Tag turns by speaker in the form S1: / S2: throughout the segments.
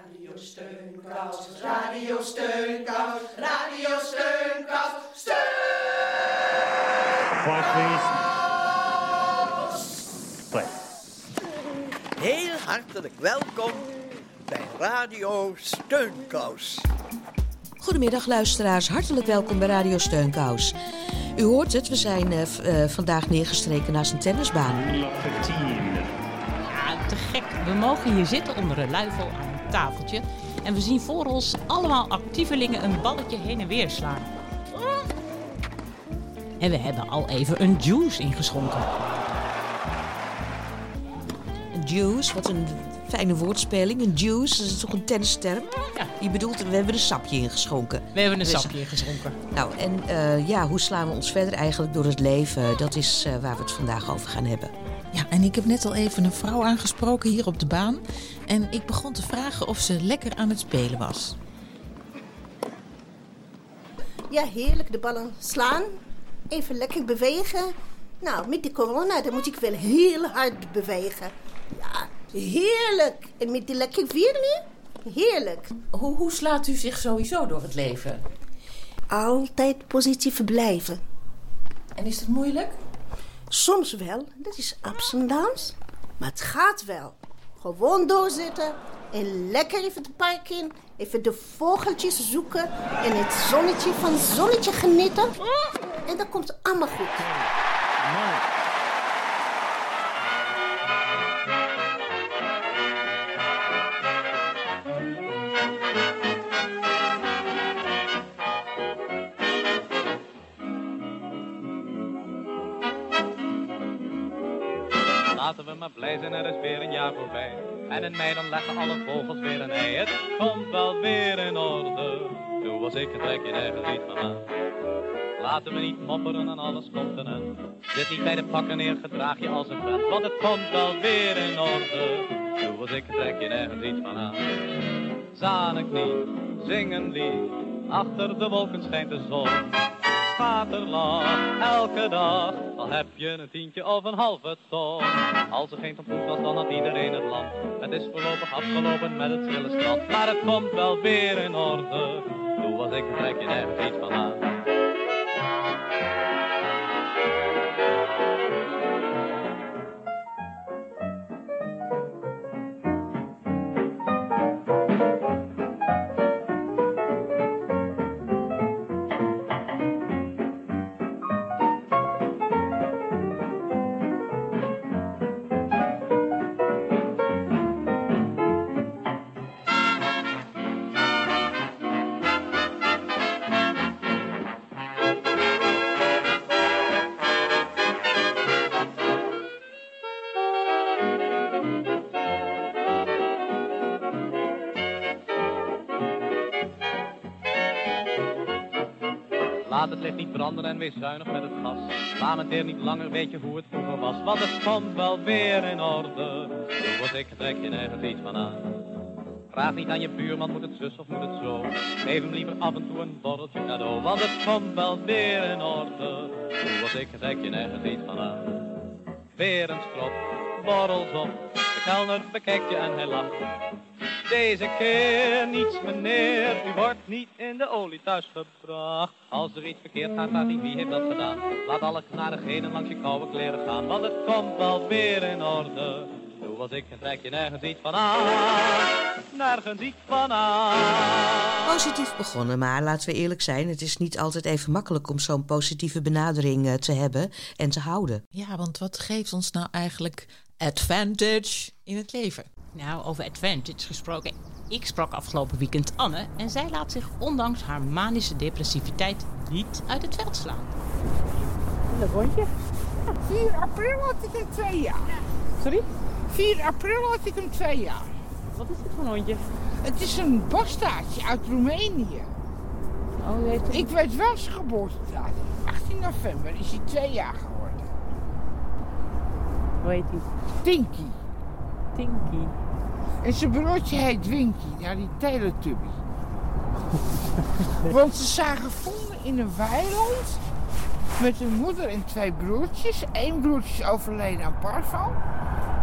S1: Radio Steunkous, Radio Steunkous, Radio Steunkous, steun!
S2: Quiet, please. Play.
S3: Heel hartelijk welkom bij Radio Steunkous.
S4: Goedemiddag luisteraars, hartelijk welkom bij Radio Steunkous. U hoort het, we zijn eh, eh, vandaag neergestreken naast een tennisbaan.
S2: Block 15.
S5: Ja, te gek. We mogen hier zitten onder een luifel aan tafeltje. En we zien voor ons allemaal actievelingen een balletje heen en weer slaan. En we hebben al even een juice ingeschonken.
S4: Een juice, wat een fijne woordspeling. Een juice, dat is toch een tennisterm?
S5: Ja.
S4: Je bedoelt, we hebben een sapje ingeschonken.
S5: We hebben een
S4: Dus-
S5: sapje ingeschonken.
S4: Nou, en eh, ja, hoe slaan we ons verder eigenlijk door het leven? Dat is eh, waar we het vandaag over gaan hebben.
S6: Ja, en ik heb net al even een vrouw aangesproken hier op de baan. En ik begon te vragen of ze lekker aan het spelen was.
S7: Ja, heerlijk. De ballen slaan. Even lekker bewegen. Nou, met de corona, dan moet ik wel heel hard bewegen. Ja, heerlijk. En met die lekker weer nu? Heerlijk.
S8: Hoe, hoe slaat u zich sowieso door het leven?
S7: Altijd positief blijven.
S8: En is dat moeilijk?
S7: Soms wel, dat is ups en downs. Maar het gaat wel. Gewoon doorzitten en lekker even het park in. Even de vogeltjes zoeken en het zonnetje van zonnetje genieten. En dat komt allemaal goed.
S9: Maar blij zijn, er is weer een jaar voorbij. En in mei dan leggen alle vogels weer een ei. Het komt wel weer in orde. Doe als ik trek je nergens niet van aan. Laten we niet mopperen en alles komt. Zit niet bij de pakken neer, gedraag je als een vent. Want het komt wel weer in orde. Doe als ik trek je nergens iets van aan. Zanik niet, zing een. Achter de wolken schijnt de zon. Elke dag. Al heb je een tientje of een halve ton. Als er geen tompoes was, dan had iedereen het land. Het is voorlopig afgelopen met het stille strand. Maar het komt wel weer in orde. Doe als ik, trek je nergens iets van aan. Het licht niet branden en wees zuinig met het gas. Lamenteer niet langer, weet je hoe het vroeger was. Want het komt wel weer in orde. Doe wat ik, trek je nergens iets van aan. Vraag niet aan je buurman, moet het zus of moet het zo. Geef hem liever af en toe een borreltje cadeau. Want het komt wel weer in orde. Doe wat ik, trek je nergens iets van aan. Weer een strop, borrels op. De kelner bekijkt je en hij lacht. Deze keer niets meneer, u wordt niet in de olie thuisgebracht. Als er iets verkeerd gaat, vraag niet wie heeft dat gedaan. Laat alle knadigheden langs je koude kleren gaan, want het komt wel weer in orde. Doe als ik, en trek je nergens iets van aan. Nergens iets van aan.
S4: Positief begonnen, maar laten we eerlijk zijn, het is niet altijd even makkelijk om zo'n positieve benadering eh, te hebben en te houden.
S6: Ja, want wat geeft ons nou eigenlijk advantage in het leven?
S5: Nou, over advantage gesproken. Ik sprak afgelopen weekend Anne en zij laat zich ondanks haar manische depressiviteit niet uit het veld slaan.
S10: 4 april had ik hem twee jaar.
S5: Sorry?
S10: 4 april had ik hem twee jaar.
S5: Wat is dit voor een hondje?
S10: Het is een bastaardje uit Roemenië.
S5: Oh, weet
S10: Ik weet wel zijn geboortedatum. 18 november is hij twee jaar geworden.
S5: Hoe heet die?
S10: Tinky.
S5: Tinky.
S10: En zijn broertje heet Winky. Ja, die Teletubby. Want ze zagen vonden in een weiland met een moeder en twee broertjes. Eén broertje is overleden aan parvo.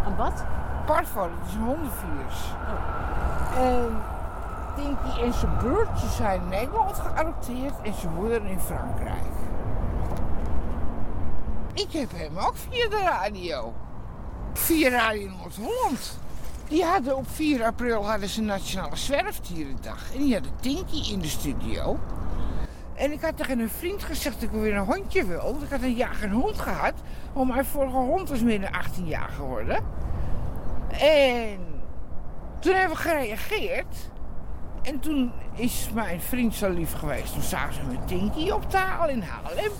S5: Een wat?
S10: Parvo, dat is een hondenvirus. En Tinky en zijn broertje zijn in Nederland geadopteerd en zijn moeder in Frankrijk. Ik heb hem ook via de radio. Via Radio Noord-Holland. Die hadden op 4 april hadden ze Nationale Zwerfdierendag. En die hadden Tinky in de studio. En ik had tegen een vriend gezegd dat ik weer een hondje wil. Want ik had een jaar geen hond gehad. Want mijn vorige hond was meer dan 18 jaar geworden. En toen hebben we gereageerd. En toen is mijn vriend zo lief geweest. Toen zagen ze met Tinky op taal in Haarlem.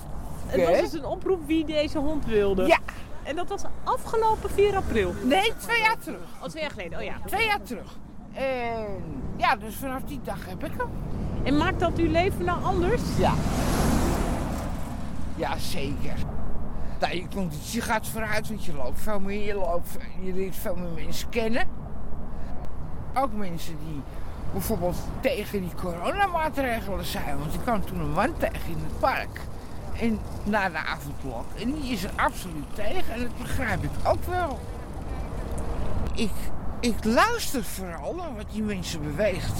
S5: Het was dus een oproep wie deze hond wilde.
S10: Ja.
S5: En dat was afgelopen 4 april.
S10: Nee, twee jaar terug.
S5: Al twee jaar geleden, oh ja.
S10: Twee jaar terug. En ja, dus vanaf die dag heb ik hem.
S5: En maakt dat uw leven nou anders?
S10: Ja. Ja, zeker. Nou, je conditie gaat vooruit, want je loopt veel meer. Je, loopt, je leert veel meer mensen kennen. Ook mensen die bijvoorbeeld tegen die coronamaatregelen zijn. Want ik kwam toen een man tegen in het park. En na de avondklok. En die is er absoluut tegen. En dat begrijp ik ook wel. Ik, ik luister vooral naar wat die mensen beweegt.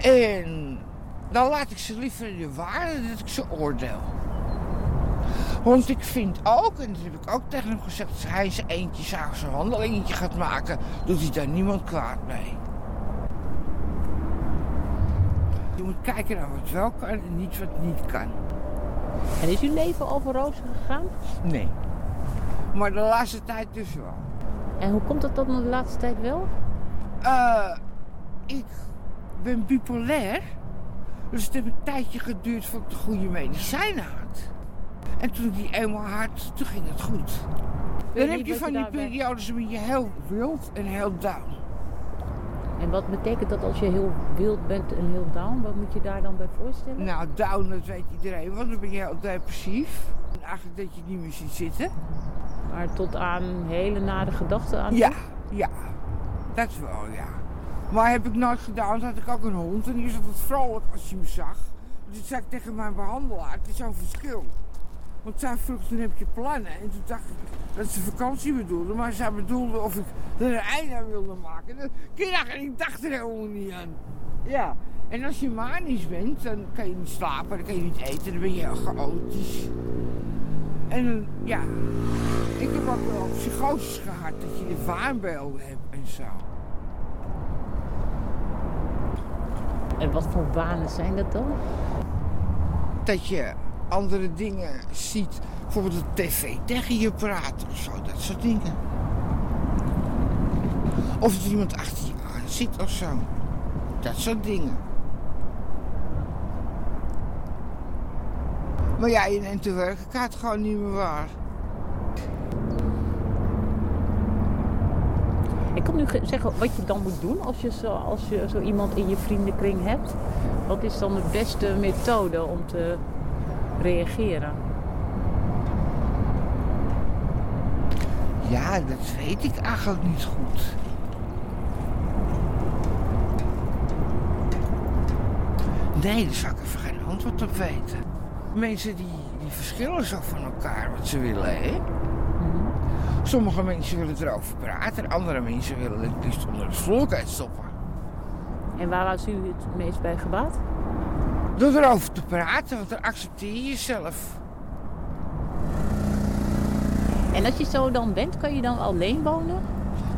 S10: En dan laat ik ze liever in de waarde dat ik ze oordeel. Want ik vind ook, en dat heb ik ook tegen hem gezegd, als hij zijn eentje zijn wandelingetje gaat maken, doet hij daar niemand kwaad mee. Je moet kijken naar wat wel kan en niet wat niet kan.
S5: En is uw leven over rozen gegaan?
S10: Nee. Maar de laatste tijd dus wel.
S5: En hoe komt het dan de laatste tijd wel?
S10: Eh, ik ben bipolair. Dus het heeft een tijdje geduurd voordat ik de goede medicijnen had. En toen ik die eenmaal had, toen ging het goed. Dan heb je van die periodes ben je heel wild en heel down.
S5: En wat betekent dat als je heel wild bent en heel down? Wat moet je daar dan bij voorstellen?
S10: Nou, down, dat weet iedereen, want dan ben je heel depressief. En eigenlijk dat je niet meer ziet zitten.
S5: Maar tot aan hele nare gedachten aan?
S10: Ja, ja. Dat wel, ja. Maar heb ik nooit gedaan, had ik ook een hond en die is altijd vrolijk als je me zag. Dus toen zei ik tegen mijn behandelaar, het is zo'n verschil. Want zij vroeg, toen heb je plannen. En toen dacht ik dat ze vakantie bedoelde. Maar zij bedoelde of ik er een einde aan wilde maken. Dat, en ik dacht er helemaal niet aan. Ja. En als je manisch bent, dan kan je niet slapen, dan kan je niet eten, dan ben je heel chaotisch. En ja, ik heb ook wel psychoses gehad, dat je de waanbeelden hebt en zo.
S5: En wat voor wanen zijn dat dan?
S10: Dat je andere dingen ziet, bijvoorbeeld de tv tegen je praat of zo, dat soort dingen. Of er iemand achter je aan zit of zo. Dat soort dingen. Maar ja, je neemt de werkelijkheid gewoon niet meer waar.
S5: Ik kan nu ge- zeggen wat je dan moet doen als je, zo, als je zo iemand in je vriendenkring hebt. Wat is dan de beste methode om te reageren?
S10: Ja, dat weet ik eigenlijk niet goed. Nee, daar zou ik even geen antwoord op weten. Mensen die, die verschillen zo van elkaar wat ze willen, hè? Sommige mensen willen erover praten, andere mensen willen het liefst onder de vloerkijt stoppen.
S5: En waar was u het meest bij gebaat?
S10: Door erover te praten, want dan accepteer je jezelf.
S5: En als je zo dan bent, kan je dan alleen wonen?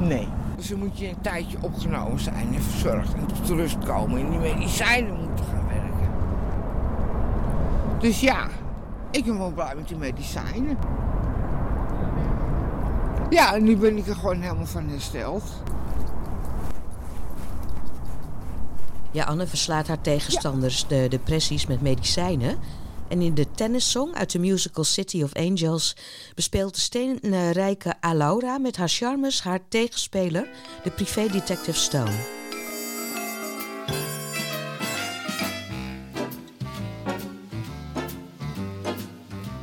S10: Nee. Dus dan moet je een tijdje opgenomen zijn en verzorgd en tot rust komen en die medicijnen moeten gaan werken. Dus ja, ik ben wel blij met die medicijnen. Ja, en nu ben ik er gewoon helemaal van hersteld.
S4: Ja, Anne verslaat haar tegenstanders de depressies met medicijnen. En in de tennissong uit de musical City of Angels bespeelt de steenrijke Alaura met haar charmes haar tegenspeler, de privédetective Stone.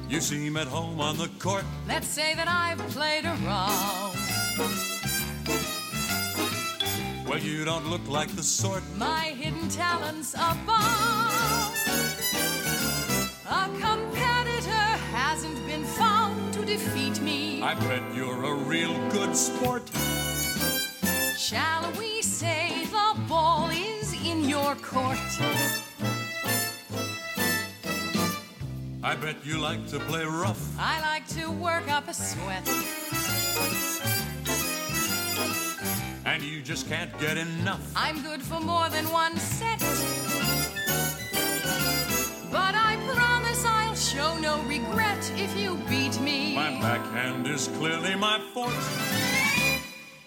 S2: You seem at home on the court.
S11: Let's say that I've played around.
S2: Well, you don't look like the sort.
S11: My hidden talents abound. A competitor hasn't been found to defeat me.
S2: I bet you're a real good sport.
S11: Shall we say the ball is in your court?
S2: I bet you like to play rough.
S11: I like to work up a sweat.
S2: And you just can't get enough.
S11: I'm good for more than one set. But I promise I'll show no regret if you beat me.
S2: My backhand is clearly my forte.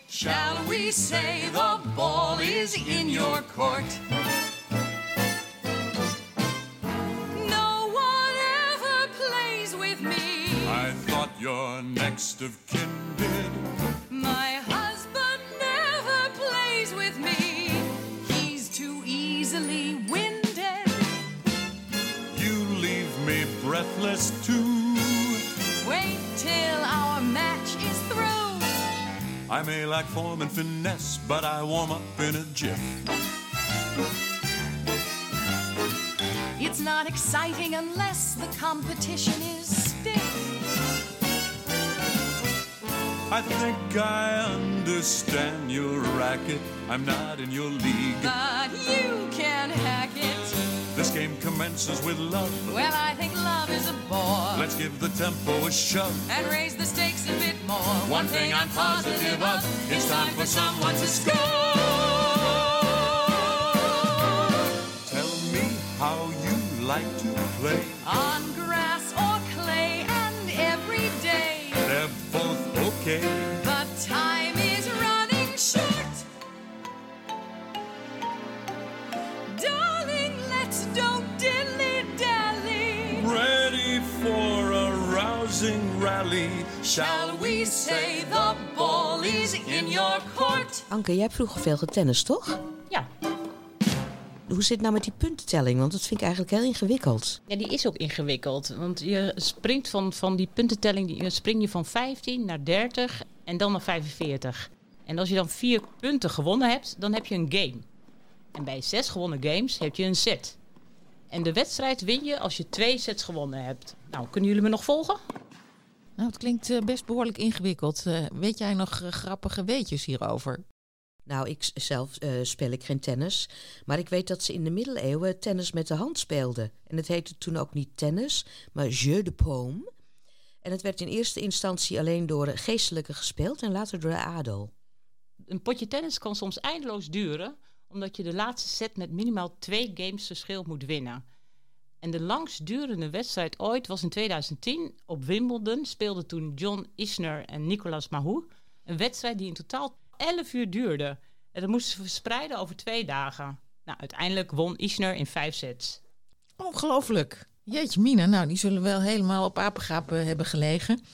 S11: Shall we say the ball is in your court? No one ever plays with me.
S2: I thought your next of kin did. Breathless too.
S11: Wait till our match is through.
S2: I may lack form and finesse, but I warm up in a jiff.
S11: It's not exciting unless the competition is stiff.
S2: I think I understand your racket. I'm not in your league.
S11: But you can hack it.
S2: Game commences with love.
S11: Well, I think love is a bore.
S2: Let's give the tempo a shove.
S11: And raise the stakes a bit more. One thing I'm positive of it's time for someone to score.
S2: Tell me how you like to play.
S11: On grass or clay and every day.
S2: They're both okay.
S11: Shall we say the ball is in your court?
S4: Anke, jij hebt vroeger veel getennist, toch?
S5: Ja.
S4: Hoe zit het nou met die puntentelling? Want dat vind ik eigenlijk heel ingewikkeld.
S5: Ja, die is ook ingewikkeld. Want je springt van, van die puntentelling, die, spring je van 15 naar 30 en dan naar 45. En als je dan vier punten gewonnen hebt, dan heb je een game. En bij zes gewonnen games heb je een set. En de wedstrijd win je als je twee sets gewonnen hebt. Nou, kunnen jullie me nog volgen?
S6: Nou, het klinkt eh, best behoorlijk ingewikkeld. Eh, weet jij nog eh, grappige weetjes hierover?
S4: Nou, ik zelf eh, speel ik geen tennis. Maar ik weet dat ze in de middeleeuwen tennis met de hand speelden. En het heette toen ook niet tennis, maar jeu de paume. En het werd in eerste instantie alleen door geestelijken gespeeld en later door de adel.
S5: Een potje tennis kan soms eindeloos duren, omdat je de laatste set met minimaal twee games verschil moet winnen. En de langstdurende wedstrijd ooit was in 2010 op Wimbledon. Speelden toen John Isner en Nicolas Mahou. Een wedstrijd die in totaal 11 uur duurde. En dat moesten ze verspreiden over twee dagen. Nou, uiteindelijk won Isner in vijf sets.
S6: Ongelooflijk. Jeetje mina, nou die zullen wel helemaal op apengapen hebben gelegen.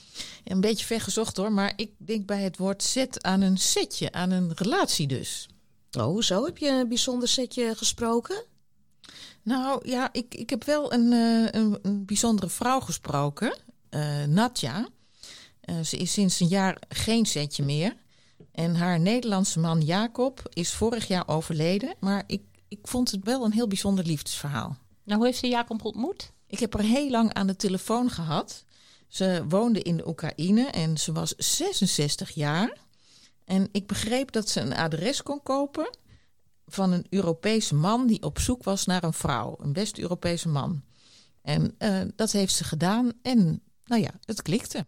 S6: Een beetje vergezocht hoor, maar ik denk bij het woord set aan een setje, aan een relatie dus.
S4: Oh, zo heb je een bijzonder setje gesproken?
S6: Nou ja, ik, ik heb wel een, eh, een, een bijzondere vrouw gesproken, eh Natja. Eh, ze is sinds een jaar geen setje meer. En haar Nederlandse man Jacob is vorig jaar overleden. Maar ik, ik vond het wel een heel bijzonder liefdesverhaal.
S5: Nou, hoe heeft ze Jacob ontmoet?
S6: Ik heb haar heel lang aan de telefoon gehad. Ze woonde in de Oekraïne en ze was 66 jaar. En ik begreep dat ze een adres kon kopen van een Europese man die op zoek was naar een vrouw. Een West-Europese man. En eh, dat heeft ze gedaan en nou ja, het klikte.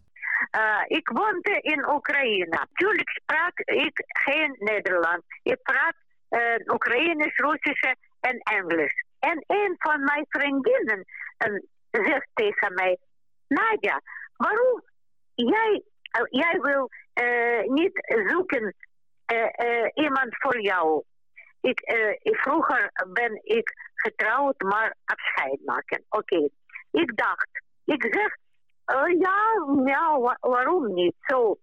S12: Uh, ik woonde in Oekraïne. Natuurlijk sprak ik geen Nederlands. Ik praat uh, Oekraïnisch, Russisch en Engels. En een van mijn vriendinnen zegt tegen mij: Nadja, waarom jij, jij wil niet zoeken iemand voor jou? Ik, vroeger ben ik getrouwd, maar afscheid maken. Oké. Ik dacht, ik zeg uh, ja, ja wa waarom niet? Zo,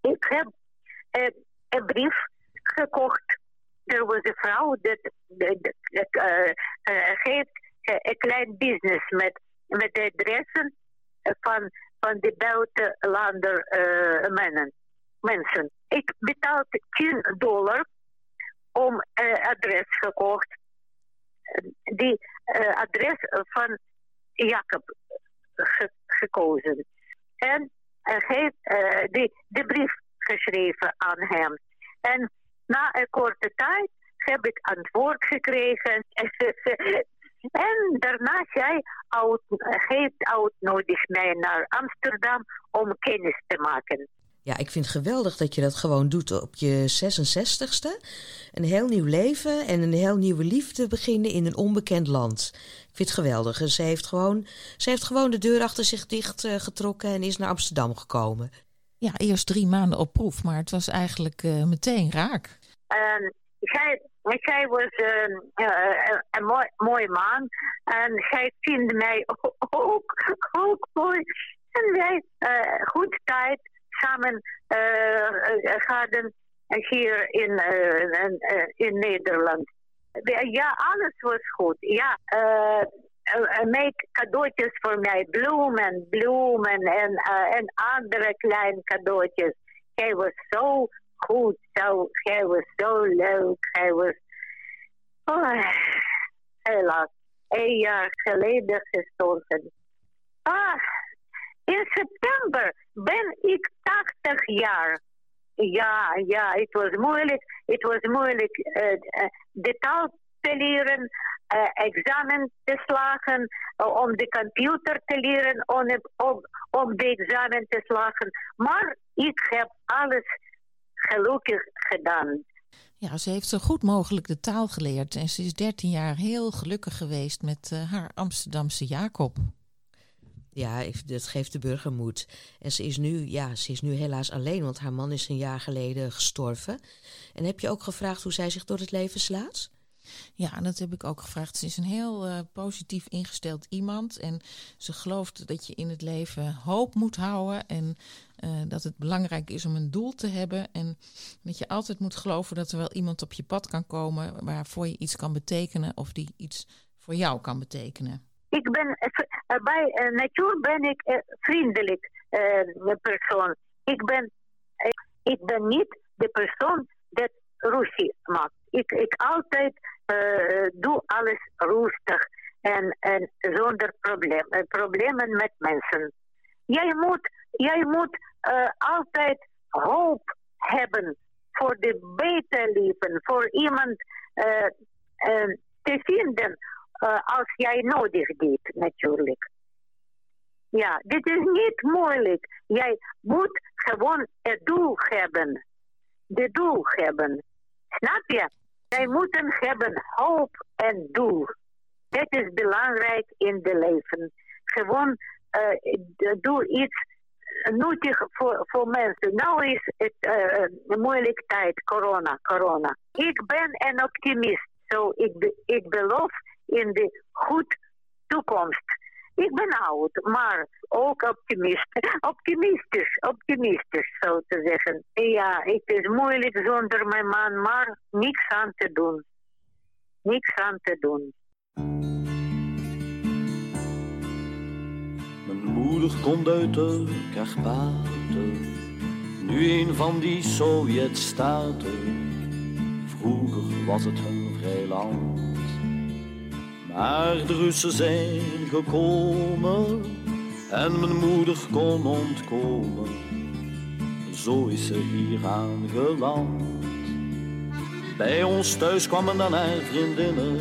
S12: ik heb uh, een brief gekocht. Er was een vrouw dat, dat, dat uh, geeft een klein business met, met de adressen van, van de buitenlander mannen, mensen. Ik betaalde 10 dollar om een adres gekocht. Die adres van Jacob ge gekozen. En hij heeft uh, de, brief geschreven aan hem. En na een korte tijd heb ik antwoord gekregen. en daarna uit, heeft uitnodigd mij naar Amsterdam om kennis te maken.
S4: Ja, ik vind het geweldig dat je dat gewoon doet op je 66ste. Een heel nieuw leven en een heel nieuwe liefde beginnen in een onbekend land. Ik vind het geweldig. En ze heeft gewoon, ze heeft gewoon de deur achter zich dicht uh, getrokken en is naar Amsterdam gekomen.
S6: Ja, eerst drie maanden op proef, maar het was eigenlijk uh, meteen raak.
S12: Um, zij, zij was uh, uh, een mooi, mooi man en zij vindt mij ook, ook, ook mooi. En wij goed tijd samen hadden hier in, in Nederland. Ja, alles was goed. Ja, make cadeautjes voor mij. Bloemen, bloemen en, en andere kleine cadeautjes. Hij was zo goed, zo, hij was zo leuk. Hij was, oh, helaas, een jaar geleden gestorven. Ah, in september ben ik 80 jaar. Ja, ja, het was moeilijk. Het was moeilijk uh, de taal te leren, uh, examen te slagen, om de computer te leren, om, om, om de examen te slagen. Maar ik heb alles gelukkig gedaan.
S6: Ja, ze heeft zo goed mogelijk de taal geleerd en ze is 13 jaar heel gelukkig geweest met haar Amsterdamse Jacob.
S4: Ja, dat geeft de burger moed. En ze is, nu, ja, ze is nu helaas alleen, want haar man is een jaar geleden gestorven. En heb je ook gevraagd hoe zij zich door het leven slaat?
S6: Ja, dat heb ik ook gevraagd. Ze is een heel uh, positief ingesteld iemand. En ze gelooft dat je in het leven hoop moet houden. En uh, dat het belangrijk is om een doel te hebben. En dat je altijd moet geloven dat er wel iemand op je pad kan komen. waarvoor je iets kan betekenen. of die iets voor jou kan betekenen.
S12: Ik ben uh, bij natuur ben ik vriendelijk persoon. Ik ben, ik ben niet de persoon dat ruzie maakt. Ik, ik altijd uh, doe alles rustig en, en zonder probleem, uh, problemen met mensen. Jij moet, jij moet uh, altijd hoop hebben voor de beter leven, voor iemand te vinden als jij nodig hebt, natuurlijk. Ja, dit is niet moeilijk. Jij moet gewoon het doel hebben. De doel hebben. Snap je? Wij moeten hebben hoop en doel. Dat is belangrijk in het leven. Gewoon uh, doe iets nuttig voor, voor mensen. Nou is het uh, tijd, corona, corona. Ik ben een optimist. So ik, ik geloof in de goede toekomst. Ik ben oud, maar ook optimist. Optimistisch, optimistisch zo te zeggen. Ja, het is moeilijk zonder mijn man, maar niks aan te doen. Niks aan te doen.
S13: Mijn moeder komt uit de Karpaten, nu een van die Sovjet-staten. Vroeger was het een vrij land maar de Russen zijn gekomen en mijn moeder kon ontkomen. Zo is ze hier aangeland. Bij ons thuis kwamen dan haar vriendinnen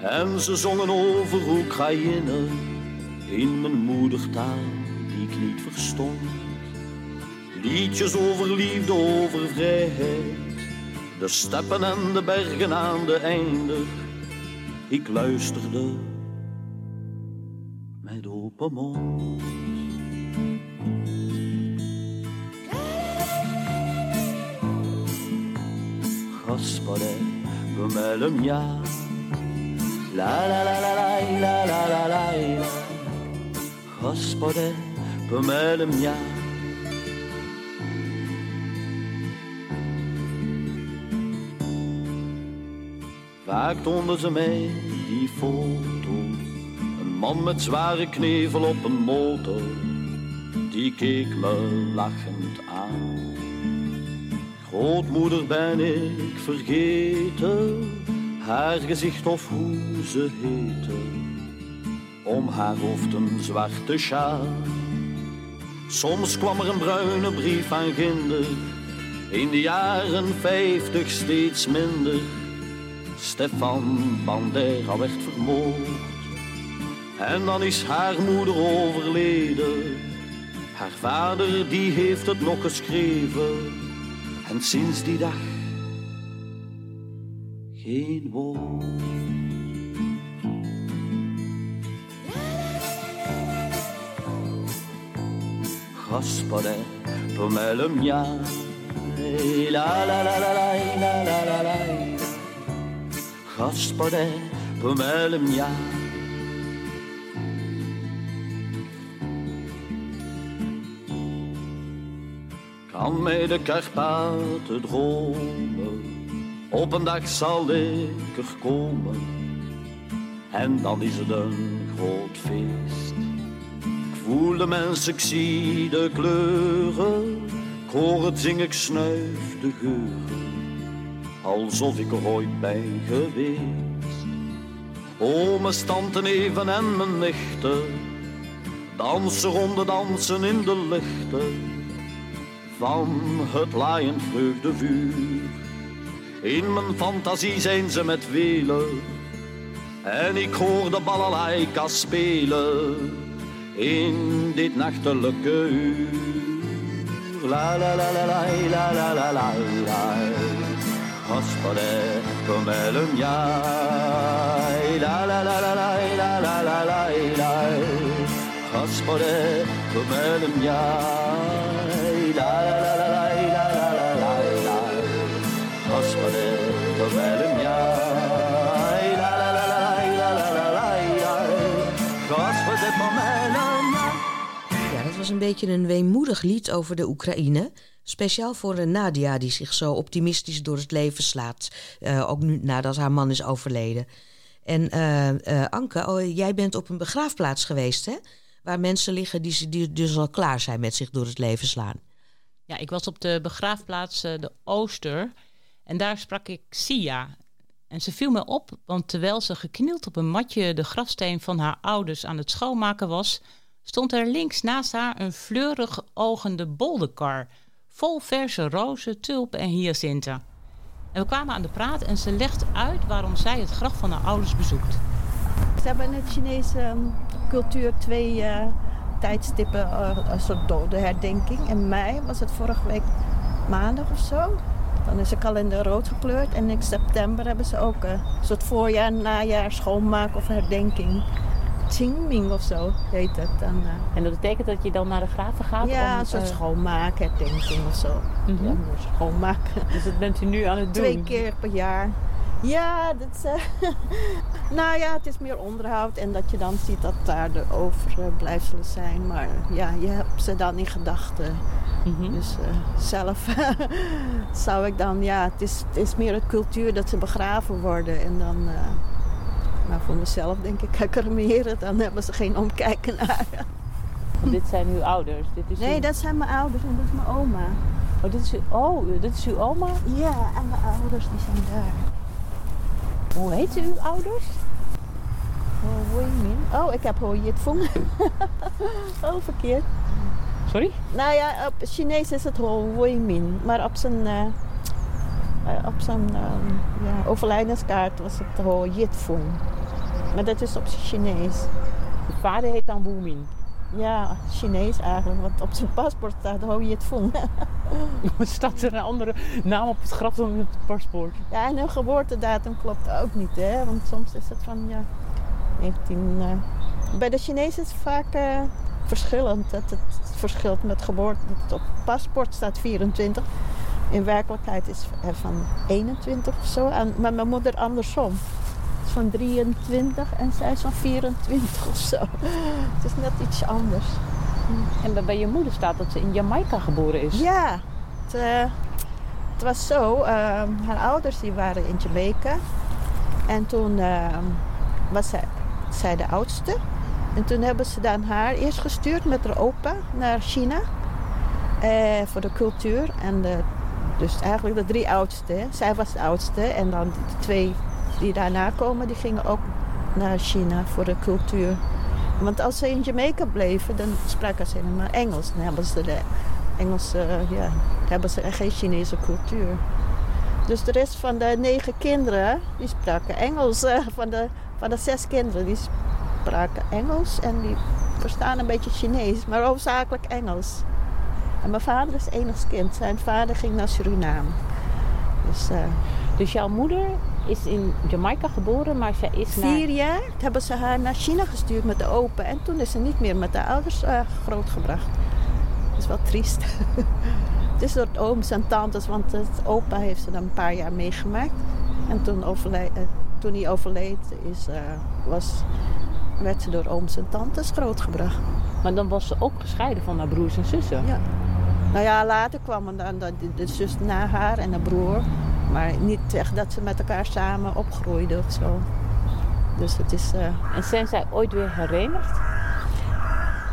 S13: en ze zongen over Oekraïne in mijn moedertaal die ik niet verstond. Liedjes over liefde, over vrijheid, de steppen en de bergen aan de einde ik luisterde met open mond. Gospode, pomelem ja. La la la la la la la la la. Gospode, pomelem ja. Vaak toonde ze mij die foto. Een man met zware knevel op een motor. Die keek me lachend aan. Grootmoeder ben ik vergeten. Haar gezicht of hoe ze heette. Om haar hoofd een zwarte sjaal. Soms kwam er een bruine brief aan ginder In de jaren vijftig steeds minder. Stefan Bandera werd vermoord. En dan is haar moeder overleden. Haar vader die heeft het nog geschreven. En sinds die dag geen woord. La la la la la la la la. Gospode, pomelem ja. Kan mij de Karpaten dromen. Op een dag zal ik er komen. En dan is het een groot feest. Ik voel de mensen, ik zie de kleuren. Ik hoor het zingen, ik snuif de geuren. Alsof ik er ooit ben geweest. O, mijn stanten even en mijn nichten. Dansen ronde dansen in de lichten. Van het laaiend vreugdevuur. In mijn fantasie zijn ze met velen. En ik hoor de balalaika spelen in dit nachtelijke uur. La la la la la la la la la la. Gospode, pomelem jaj. La la la la la la la la la la. Gospode, pomelem jaj. La la la la la la la la la la. Gospode, pomelem jaj. La la la la la la la la la. Pomelem jaj.
S4: Ja, dat was een beetje een weemoedig lied over de Oekraïne. Speciaal voor Nadia die zich zo optimistisch door het leven slaat. Eh, ook nu nadat haar man is overleden. En eh, eh, Anke, oh, jij bent op een begraafplaats geweest, hè? Waar mensen liggen die, die dus al klaar zijn met zich door het leven slaan.
S5: Ja, ik was op de begraafplaats de Ooster en daar sprak ik Sia. En ze viel me op, want terwijl ze geknield op een matje de grafsteen van haar ouders aan het schoonmaken was, stond er links naast haar een fleurig ogende bolderkar, vol verse rozen, tulpen en hyacinten. En we kwamen aan de praat en ze legt uit waarom zij het graf van haar ouders bezoekt.
S14: Ze hebben in het Chinese ehm, cultuur twee eh, tijdstippen, eh, een soort dodenherdenking. In mei was het vorige week maandag of zo. Dan is de kalender rood gekleurd. En in september hebben ze ook eh, een soort voorjaar, najaar, schoonmaak of herdenking. Qingming of zo heet het dan. eh.
S5: En dat betekent dat je dan naar de graven gaat?
S14: ja,
S5: om,
S14: een soort
S5: eh,
S14: schoonmaak, herdenking of zo.
S5: Mhm.
S14: Ja, schoonmaken.
S5: Dus dat bent u nu aan het doen?
S14: Twee keer per jaar. Ja, dat is, eh, nou ja, het is meer onderhoud en dat je dan ziet dat daar de overblijfselen zijn. Maar ja, je hebt ze dan in gedachten.
S5: Mhm.
S14: Dus zelf zou ik dan, ja, het is, het is meer het cultuur dat ze begraven worden. En dan, maar voor mezelf denk ik, cremeren, dan hebben ze geen omkijken naar.
S5: Dit zijn uw ouders? Dit is
S14: Nee,
S5: uw-
S14: dat zijn mijn ouders en dat is mijn oma.
S5: Oh, dit is, uw, oh, dit is uw oma?
S14: Ja, en mijn ouders die zijn daar.
S5: Hoe heet uw ouders?
S14: Min. Oh, ik heb Ho Yit Fung. oh, verkeerd.
S5: Sorry?
S14: Nou ja, op Chinees is het Ho Wei Min. Maar op zijn, eh, op zijn ehm, ja, overlijdenskaart was het Ho Yit Fung. Maar dat is op zijn Chinees.
S5: De vader heet dan Wu Min.
S14: Ja, Chinees eigenlijk. Want op zijn paspoort staat Ho Yit Fung.
S5: Staat er een andere naam op het graf dan op het paspoort?
S14: ja, en hun geboortedatum klopt ook niet, hè. Want soms is het van, ja, 19... eh, Bij de Chinezen is het vaak eh, verschillend. Dat het verschilt met geboorte. Dat op het paspoort staat 24. In werkelijkheid is het van 21 of zo. En, maar mijn moeder andersom. Het is van 23 en zij is van 24 of zo. Het is net iets anders.
S5: En bij- bij je moeder staat dat ze in Jamaica geboren is.
S14: Ja, het, eh, het was zo. eh, haar ouders die waren in Jamaica. En toen eh, was zij, zij de oudste. En toen hebben ze dan haar eerst gestuurd met haar opa naar China. eh, voor de cultuur. En de, dus eigenlijk de drie oudste. Zij was de oudste. En dan de twee die daarna komen, die gingen ook naar China voor de cultuur. Want als ze in Jamaica bleven, dan spraken ze helemaal Engels. Dan hebben ze de Engelse, ja, hebben ze geen Chinese cultuur. Dus de rest van de negen kinderen, die spraken Engels. van, de, van de zes kinderen, die spraken Engels. En die verstaan een beetje Chinees, maar hoofdzakelijk Engels. En mijn vader is enigskind. Zijn vader ging naar Suriname. Dus, eh,
S5: Dus jouw moeder is in Jamaica geboren, maar zij is
S14: vier jaar hebben ze haar naar China gestuurd met de open. En toen is ze niet meer met de ouders eh, grootgebracht. Dat is wel triest. Het is door het ooms en tantes, want het opa heeft ze dan een paar jaar meegemaakt. En toen, eh, toen hij overleed, is, was, werd ze door ooms en tantes grootgebracht.
S5: Maar dan was ze ook gescheiden van haar broers en zussen.
S14: Ja. Nou ja, later kwamen dan de, zus na haar en de broer. Maar niet echt dat ze met elkaar samen opgroeiden of zo. Dus het is... eh,
S5: En zijn zij ooit weer herenigd?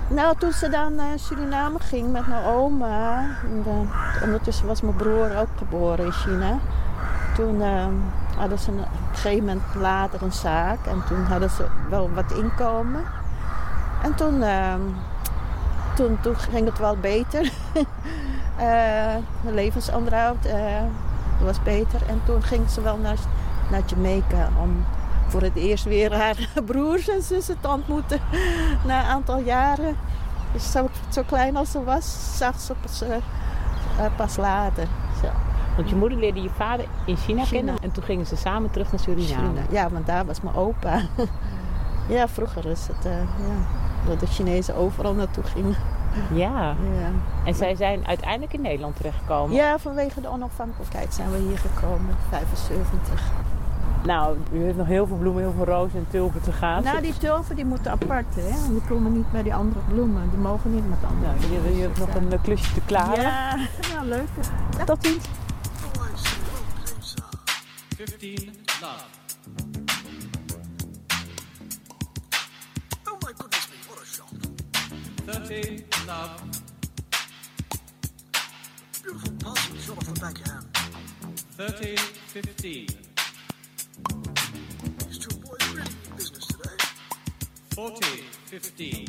S14: Nou, toen ze dan naar Suriname ging met mijn oma. en, eh, ondertussen was mijn broer ook geboren in China. Toen eh, hadden ze een- op een gegeven moment later een zaak. En toen hadden ze wel wat inkomen. En toen, eh, toen, toen ging het wel beter. Eh, de levensonderhoud eh, was beter. En toen ging ze wel naar, naar Jamaica om voor het eerst weer haar broers en zussen te ontmoeten. Na een aantal jaren. Dus zo, zo klein als ze was, zag ze pas, eh, eh, pas later. Zo.
S5: Want je moeder leerde je vader in China,
S14: China.
S5: kennen en toen gingen ze samen terug naar Suriname.
S14: Ja, want daar was mijn opa. ja, vroeger is het, eh, ja, dat de Chinezen overal naartoe gingen.
S5: Ja.
S14: Ja.
S5: En zij zijn uiteindelijk in Nederland terechtgekomen.
S14: Ja, vanwege de onafhankelijkheid zijn we hier gekomen, 75.
S5: Nou, u heeft nog heel veel bloemen, heel veel rozen en tulpen te gaan.
S14: Nou, die tulpen die moeten apart, hè. Die komen niet bij die andere bloemen. Die mogen niet met andere
S5: Nou, je, je hebt nog een eh, klusje te klaren.
S14: Ja, ja leuk.
S5: Tot ziens.
S15: 15 love. 30, love.
S16: Beautiful parcel shot off the backhand.
S15: 30,
S16: These two boys really mean business today.
S15: 40, 15.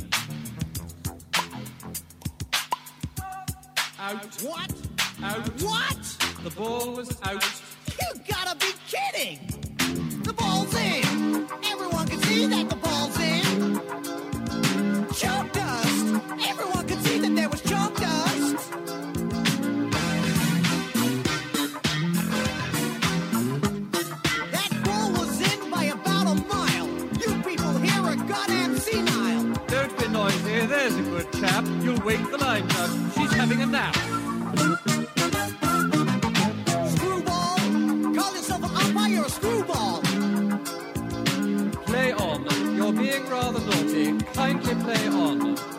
S15: Out.
S17: What?
S15: Out.
S17: What?
S15: The ball was out.
S17: You gotta be kidding! The ball's in! Everyone can see that the ball's in!
S15: There's a good chap. You'll wake the line judge. She's having a nap.
S17: Screwball! Call yourself an umpire, screwball!
S15: Play on. You're being rather naughty. Kindly play on.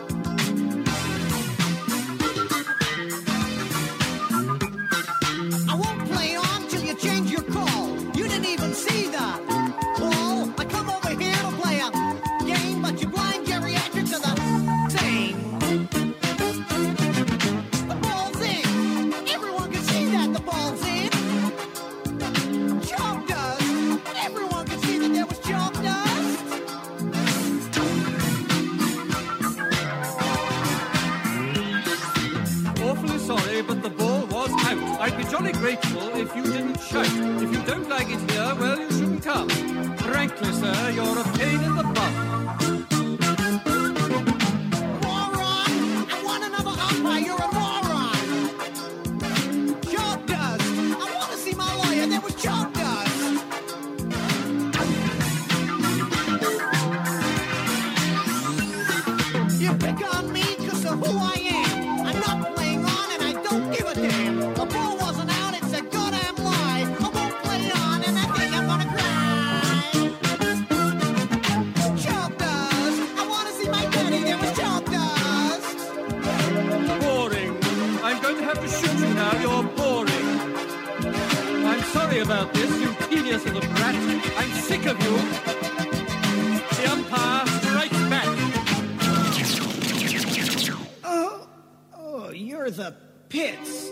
S15: You're the
S18: pits.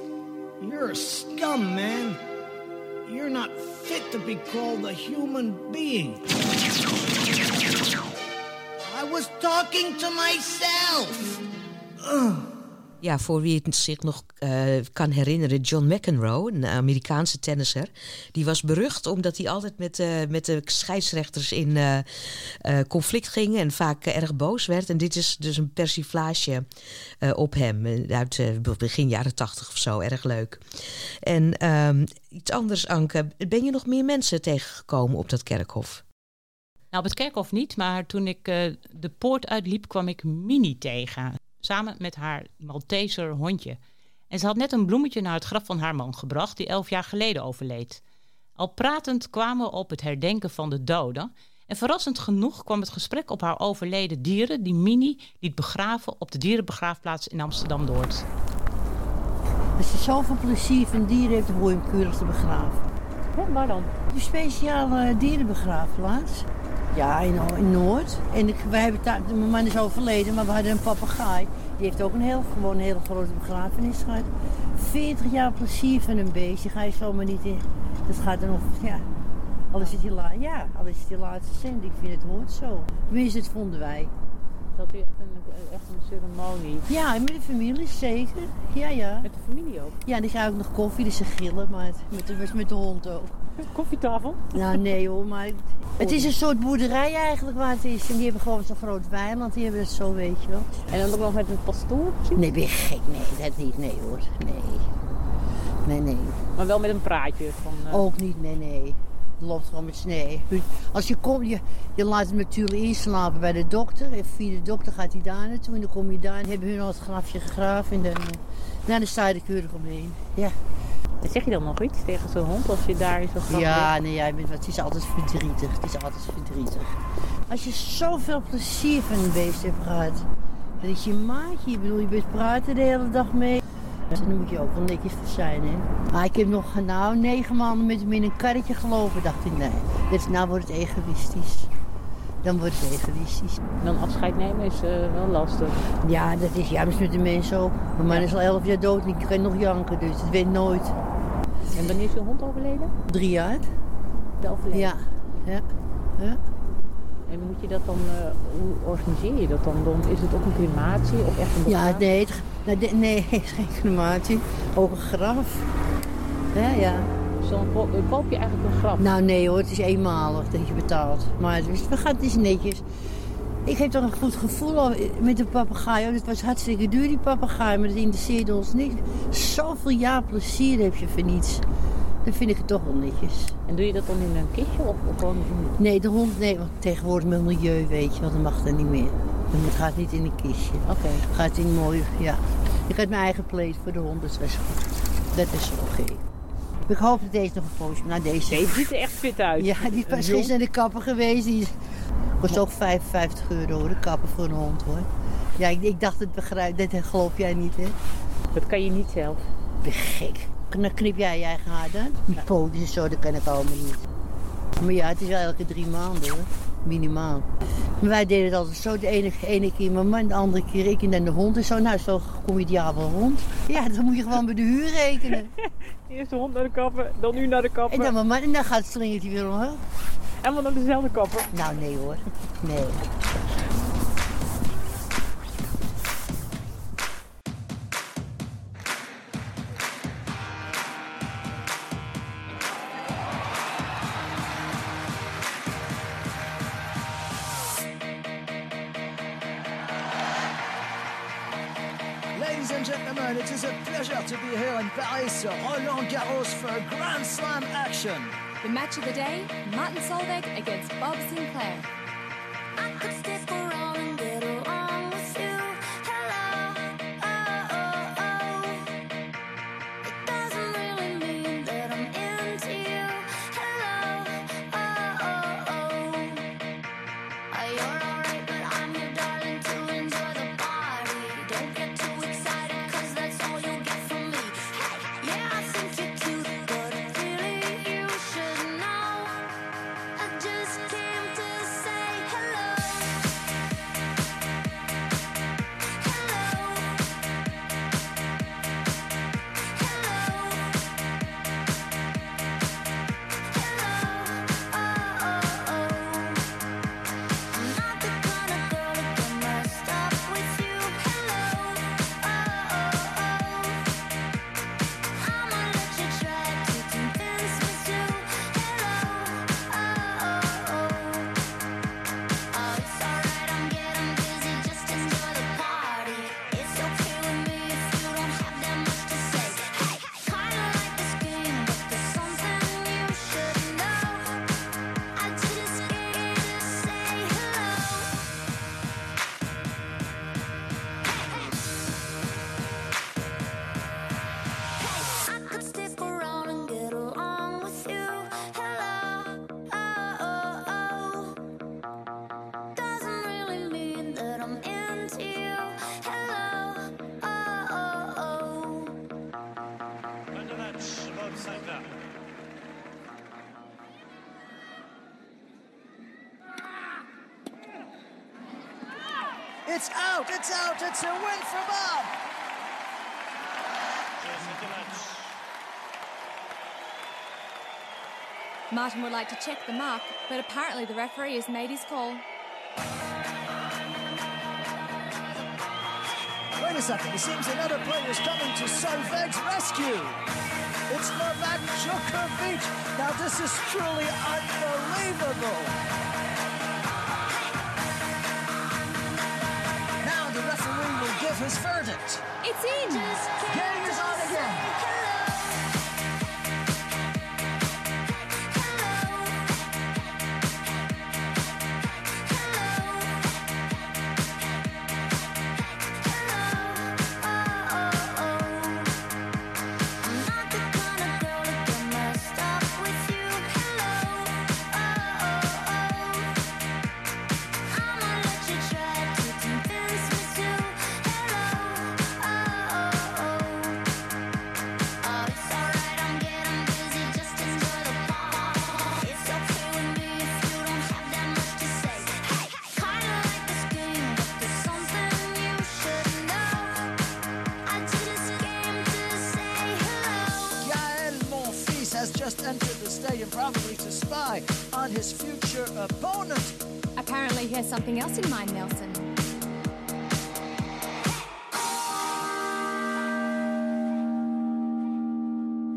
S18: You're a scum, man. You're not fit to be called a human being.
S17: I was talking to myself.
S18: Ugh.
S4: Ja, voor wie het zich nog eh, kan herinneren, John McEnroe, een Amerikaanse tennisser, die was berucht omdat hij altijd met, eh, met de scheidsrechters in eh, conflict ging en vaak erg boos werd. En dit is dus een persiflage op hem uit begin jaren tachtig of zo, erg leuk. En ehm, iets anders, Anke, ben je nog meer mensen tegengekomen op dat kerkhof?
S5: Nou, op het kerkhof niet, maar toen ik de poort uitliep, kwam ik Mini tegen. Samen met haar Malteser hondje. En ze had net een bloemetje naar het graf van haar man gebracht, die elf jaar geleden overleed. Al pratend kwamen we op het herdenken van de doden. En verrassend genoeg kwam het gesprek op haar overleden dieren, die Mini liet begraven op de dierenbegraafplaats in Amsterdam-Noord.
S19: Als je zoveel plezier van dieren hebt, dan hoor je hem keurig te begraven.
S8: Ja, waar dan?
S19: Een speciale dierenbegraafplaats. Ja, in, in Noord. En ik, wij hebben mijn man is overleden, maar we hadden een papegaai. Die heeft ook een heel, gewoon een hele grote begrafenis gehad. 40 jaar plezier van een beestje ga je zomaar niet in. Dat gaat dan nog, ja. Al is het la, ja, al is het je laatste cent. Ik vind het hoort zo. Tenminste, het vonden wij.
S8: Zat u echt een, echt een ceremonie?
S19: Ja, met de familie zeker. Ja, ja.
S8: Met de familie ook?
S19: Ja, dan ga ik nog koffie, dus ze gillen, maar het- met de, met de hond ook.
S8: Koffietafel?
S19: Nou, nee hoor, maar het is een soort boerderij eigenlijk waar het is. En die hebben gewoon zo'n groot weiland, die hebben het zo, weet je wel.
S8: En dan ook nog met een pastoor?
S19: Nee, ben je gek? Nee, dat niet, nee hoor. Nee. Nee, nee.
S8: Maar wel met een praatje van... eh,
S19: Ook niet, nee, nee. Het loopt gewoon met snee. Als je komt, je, je laat hem natuurlijk inslapen bij de dokter. En via de dokter gaat hij daar naartoe. En dan kom je daar en hebben hun al het grafje gegraven. En dan, eh, dan sta je er keurig omheen. Ja.
S8: Zeg je dan nog iets tegen zo'n hond als je daar zo'n graf
S19: Ja, nee, jij bent, het is altijd verdrietig. Het is altijd verdrietig. Als je zoveel plezier van een beest hebt gehad. Dat is je maatje. Ik bedoel, je bent praten de hele dag mee. Dus dan moet je ook wel netjes voor zijn, hè. Maar ik heb nog, nou, negen maanden met hem in een karretje gelopen. Dacht ik, nee, dit, nou wordt het egoïstisch. Dan wordt het egoïstisch.
S8: Dan afscheid nemen is eh, wel lastig.
S19: Ja, dat is juist met de mensen ook. Mijn man is al elf jaar dood en ik kan nog janken, dus het weet nooit.
S8: En wanneer is je hond overleden?
S19: Drie jaar.
S8: Wel overleden?
S19: Ja, ja, ja.
S8: En moet je dat dan, eh, hoe organiseer je dat dan? dan? Is het ook een crematie of echt een
S19: Ja,
S8: begrafenis?
S19: nee, het, nou, nee, het is geen crematie. Ook een graf. Ja, ja.
S8: Dus dan ko- koop je eigenlijk een graf?
S19: Nou nee hoor, het is eenmalig dat je betaalt. Maar het is, we gaan, het is netjes. Ik heb toch een goed gevoel met de papegaai. Het was hartstikke duur die papegaai, maar dat interesseerde ons niet. Zoveel jaar plezier heb je voor niets. Dan vind ik het toch wel netjes.
S8: En doe je dat dan in een kistje of, of gewoon
S19: Nee, de hond, nee, want tegenwoordig met milieu weet je, want dat mag er niet meer. Het gaat niet in een kistje.
S8: Oké.
S19: Gaat in mooi, ja. Ik had mijn eigen pleed voor de hond, dus dat is goed. Dat is oké. Ik hoop dat deze nog een poosje, nou deze.
S8: Deze ziet er echt fit uit.
S19: Ja, die is pas gisteren naar de kapper geweest. Die kost ook 55 euro hoor, de kapper voor een hond hoor. Ja, ik, ik dacht het begrijp, dat geloof jij niet hè?
S8: Dat kan je niet zelf.
S19: Ik ben gek. Dan knip jij je eigen haar dan? Die pootjes en zo, dat kan ik allemaal niet. Maar ja, het is wel elke drie maanden hoor. Minimaal. Maar wij deden het altijd zo. De ene, ene keer mijn man, de andere keer ik en dan de hond en zo. Nou, zo kom je wel rond. Ja, dan moet je gewoon bij de huur rekenen.
S8: Eerst de hond naar de kapper, dan nu naar de kapper.
S19: En dan mijn man, en dan gaat het slingertje weer omhoog.
S8: En dan naar dezelfde kapper.
S19: Nou, nee hoor. Nee.
S20: Ladies and gentlemen, it is a pleasure to be here in Paris, Roland Garros for a Grand Slam action.
S21: The match of the day, Martin Solveig against Bob Sinclair.
S20: It's out, it's out, it's a win for Bob.
S21: Martin would like to check the mark, but apparently the referee has made his call.
S20: Wait a second, it seems another player is coming to Solveig's rescue. It's Novak Djokovic. Now this is truly unbelievable. Will give his verdict.
S21: It's in!
S20: Game is on probably to spy on his future opponent.
S21: Apparently he has something else in mind, Nelson.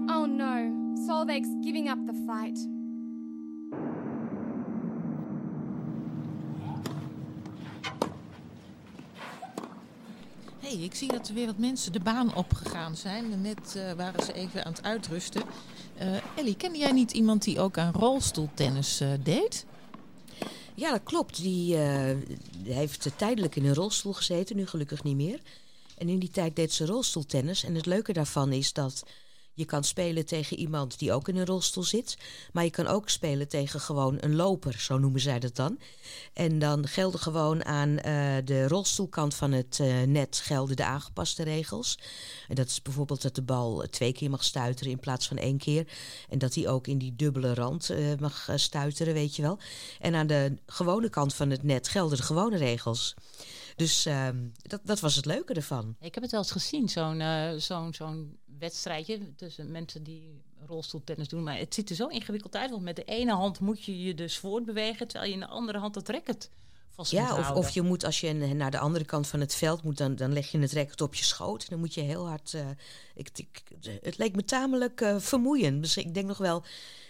S21: Oh no, Solveig's giving up the fight.
S6: hey, ik zie dat er weer wat mensen de baan opgegaan zijn. Net eh, waren ze even aan het uitrusten. Eh, Ellie, kende jij niet iemand die ook aan rolstoeltennis eh, deed?
S4: Ja, dat klopt. Die eh, heeft tijdelijk in een rolstoel gezeten, nu gelukkig niet meer. En in die tijd deed ze rolstoeltennis. En het leuke daarvan is dat je kan spelen tegen iemand die ook in een rolstoel zit. Maar je kan ook spelen tegen gewoon een loper, zo noemen zij dat dan. En dan gelden gewoon aan eh, de rolstoelkant van het eh, net gelden de aangepaste regels. En dat is bijvoorbeeld dat de bal twee keer mag stuiteren in plaats van één keer. En dat hij ook in die dubbele rand eh, mag eh, stuiteren, weet je wel. En aan de gewone kant van het net gelden de gewone regels. Dus ehm, dat, dat was het leuke ervan.
S5: Ik heb het wel eens gezien, zo'n eh, zo'n zo'n wedstrijdje tussen mensen die rolstoeltennis doen. Maar het ziet er zo ingewikkeld uit, want met de ene hand moet je je dus voortbewegen, terwijl je in de andere hand het racket vast moet
S4: Ja, of,
S5: houden.
S4: of je moet als je naar de andere kant van het veld moet, dan, dan leg je het racket op je schoot. En dan moet je heel hard. eh, ik, ik, het leek me tamelijk eh, vermoeiend. Dus ik denk nog wel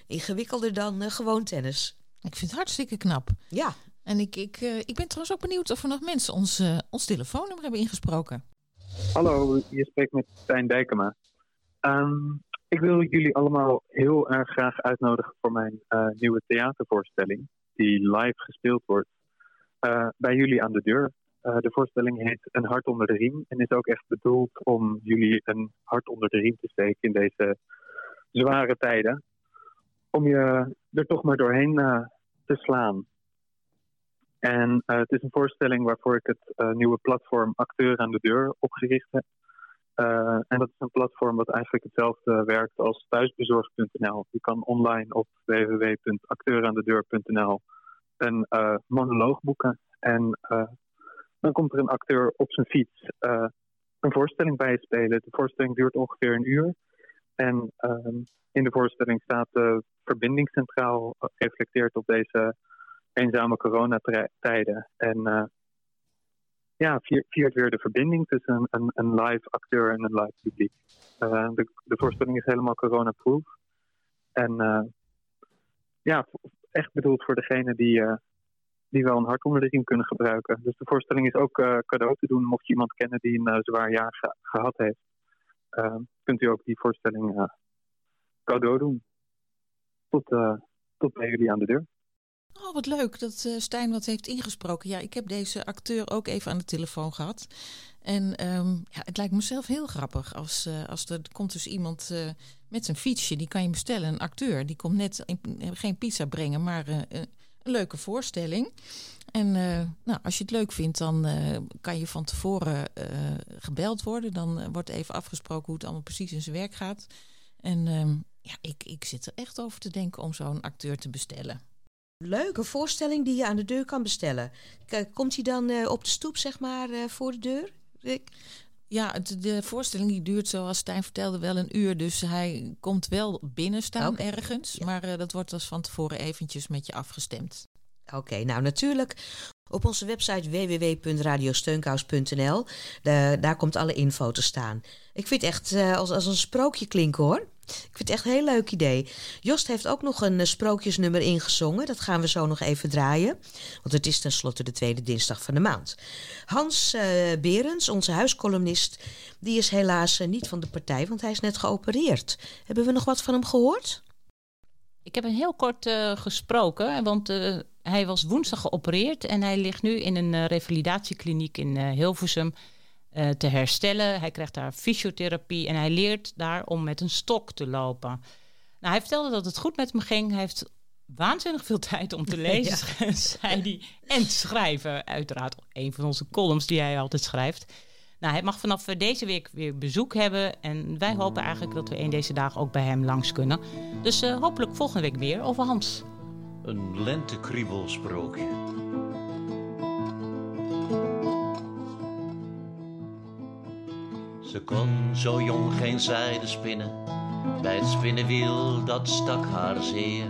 S4: ingewikkelder dan eh, gewoon tennis.
S6: Ik vind het hartstikke knap.
S4: Ja.
S6: En ik, ik, ik ben trouwens ook benieuwd of er nog mensen ons, ons telefoonnummer hebben ingesproken.
S22: Hallo, je spreekt met Stijn Dijkema. Ehm, ik wil jullie allemaal heel erg graag uitnodigen voor mijn eh, nieuwe theatervoorstelling, die live gespeeld wordt eh, bij jullie aan de deur. Eh, de voorstelling heet Een hart onder de riem en is ook echt bedoeld om jullie een hart onder de riem te steken in deze zware tijden. Om je er toch maar doorheen te slaan. En het is een voorstelling waarvoor ik het nieuwe platform Acteur aan de Deur opgericht heb. Eh, en dat is een platform wat eigenlijk hetzelfde werkt als thuisbezorgd.nl. Je kan online op www.acteuraandedeur.nl een eh, monoloog boeken. En eh, dan komt er een acteur op zijn fiets een voorstelling bij spelen. De voorstelling duurt ongeveer een uur. En ehm, in de voorstelling staat de verbinding centraal, reflecteert op deze eenzame coronatijden. En ja, vier- viert weer de verbinding tussen een, een, live acteur en een live publiek. Eh, de, de voorstelling is helemaal coronaproof. En eh, ja, echt bedoeld voor degene die, eh, die wel een hart onder de riem kunnen gebruiken. Dus de voorstelling is ook cadeau te doen mocht je iemand kennen die een zwaar jaar ge- gehad heeft. Kunt u ook die voorstelling cadeau doen. Tot, tot bij jullie aan de deur.
S6: Oh, wat leuk dat eh, Stijn wat heeft ingesproken. Ja, ik heb deze acteur ook even aan de telefoon gehad. En ehm, ja, het lijkt mezelf heel grappig als, eh, als er, komt dus iemand eh, met zijn fietsje, die kan je bestellen. Een acteur, die komt net geen pizza brengen, maar een leuke voorstelling. En nou, als je het leuk vindt, dan kan je van tevoren gebeld worden. Dan wordt even afgesproken hoe het allemaal precies in zijn werk gaat. En ehm, ja, ik, ik zit er echt over te denken om zo'n acteur te bestellen.
S4: Leuke voorstelling die je aan de deur kan bestellen. Komt hij dan eh, op de stoep, zeg maar, eh, voor de deur? Rick?
S6: Ja, de voorstelling die duurt, zoals Stijn vertelde, wel een uur. Dus hij komt wel binnen staan
S4: Oké.
S6: ergens. Maar eh, dat wordt dus van tevoren eventjes met je afgestemd.
S4: Oké, nou natuurlijk op onze website www.radiosteunkous.nl. Da- daar komt alle info te staan. Ik vind het echt als, als een sprookje klinken hoor. Ik vind het echt een heel leuk idee. Jost heeft ook nog een eh, sprookjesnummer ingezongen. Dat gaan we zo nog even draaien. Want het is tenslotte de tweede dinsdag van de maand. Hans eh, Berends, onze huiscolumnist, die is helaas eh, niet van de partij, want hij is net geopereerd. Hebben we nog wat van hem gehoord?
S5: Ik heb hem heel kort gesproken, want hij was woensdag geopereerd en hij ligt nu in een revalidatiekliniek in Hilversum eh, te herstellen. Hij krijgt daar fysiotherapie en hij leert daar om met een stok te lopen. Nou, hij vertelde dat het goed met hem ging. Hij heeft waanzinnig veel tijd om te lezen, zei hij. En te schrijven, uiteraard een van onze columns die hij altijd schrijft. Nou, hij mag vanaf eh, deze week weer bezoek hebben. En wij hopen eigenlijk dat we een deze dagen ook bij hem langs kunnen. Dus eh, hopelijk volgende week meer over Hans.
S23: Een lentekriebelsprookje. Ze kon zo jong geen zijde spinnen, bij het spinnenwiel dat stak haar zeer.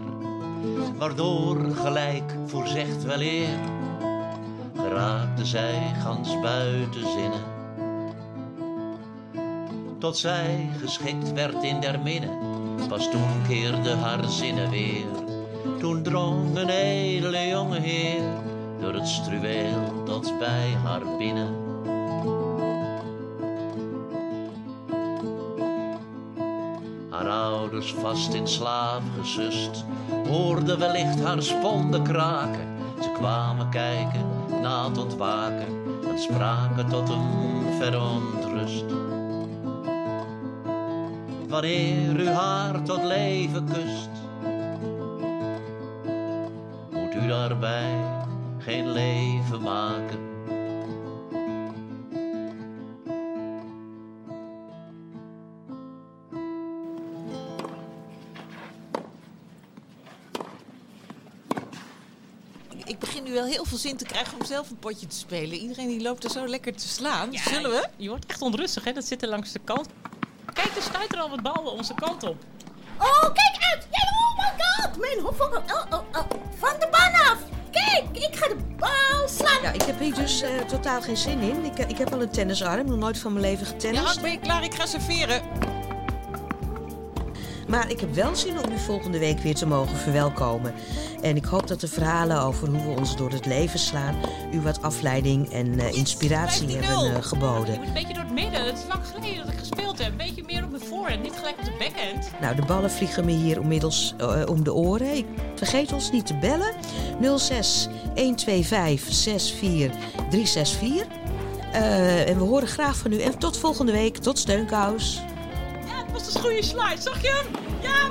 S23: Waardoor gelijk voorzegd wel eer, geraakte zij gans buiten zinnen. Tot zij geschikt werd in der minne, pas toen keerde haar zinnen weer. Toen drong een edele jonge heer door het struweel tot bij haar binnen. Vast in slaap gesust, hoorden wellicht haar sponden kraken. Ze kwamen kijken na het ontwaken en spraken tot een verontrust. Wanneer u haar tot leven kust, moet u daarbij geen leven maken.
S6: Wel heel veel zin te krijgen om zelf een potje te spelen. Iedereen die loopt er zo lekker te slaan. Zullen we?
S5: Je wordt echt onrustig, hè? Dat zit er langs de kant. Kijk, er stuit er al wat ballen onze kant op.
S7: Oh, kijk uit! Ja, oh my god! Mijn hoofd... Oh, oh, oh. Van de baan af! Kijk, ik ga de bal slaan.
S4: Ja, ik heb hier dus eh, totaal geen zin in. Ik, ik heb al een tennisarm, nog nooit van mijn leven
S6: Ja,
S4: getennist.
S6: Hans, ben je klaar? Ik ga serveren.
S4: Maar ik heb wel zin om u volgende week weer te mogen verwelkomen. En ik hoop dat de verhalen over hoe we ons door het leven slaan... u wat afleiding en eh, inspiratie hebben eh, geboden.
S5: Je moet een beetje door het midden. Het is lang geleden dat ik gespeeld heb. Een beetje meer op mijn voorhand, niet gelijk op de backhand.
S4: Nou, de ballen vliegen me hier inmiddels eh, om de oren. Ik vergeet ons niet te bellen. 06 125 64 364. Eh, en we horen graag van u. En tot volgende week. Tot steunkous.
S5: Was een goede slide. Zag je hem? Ja,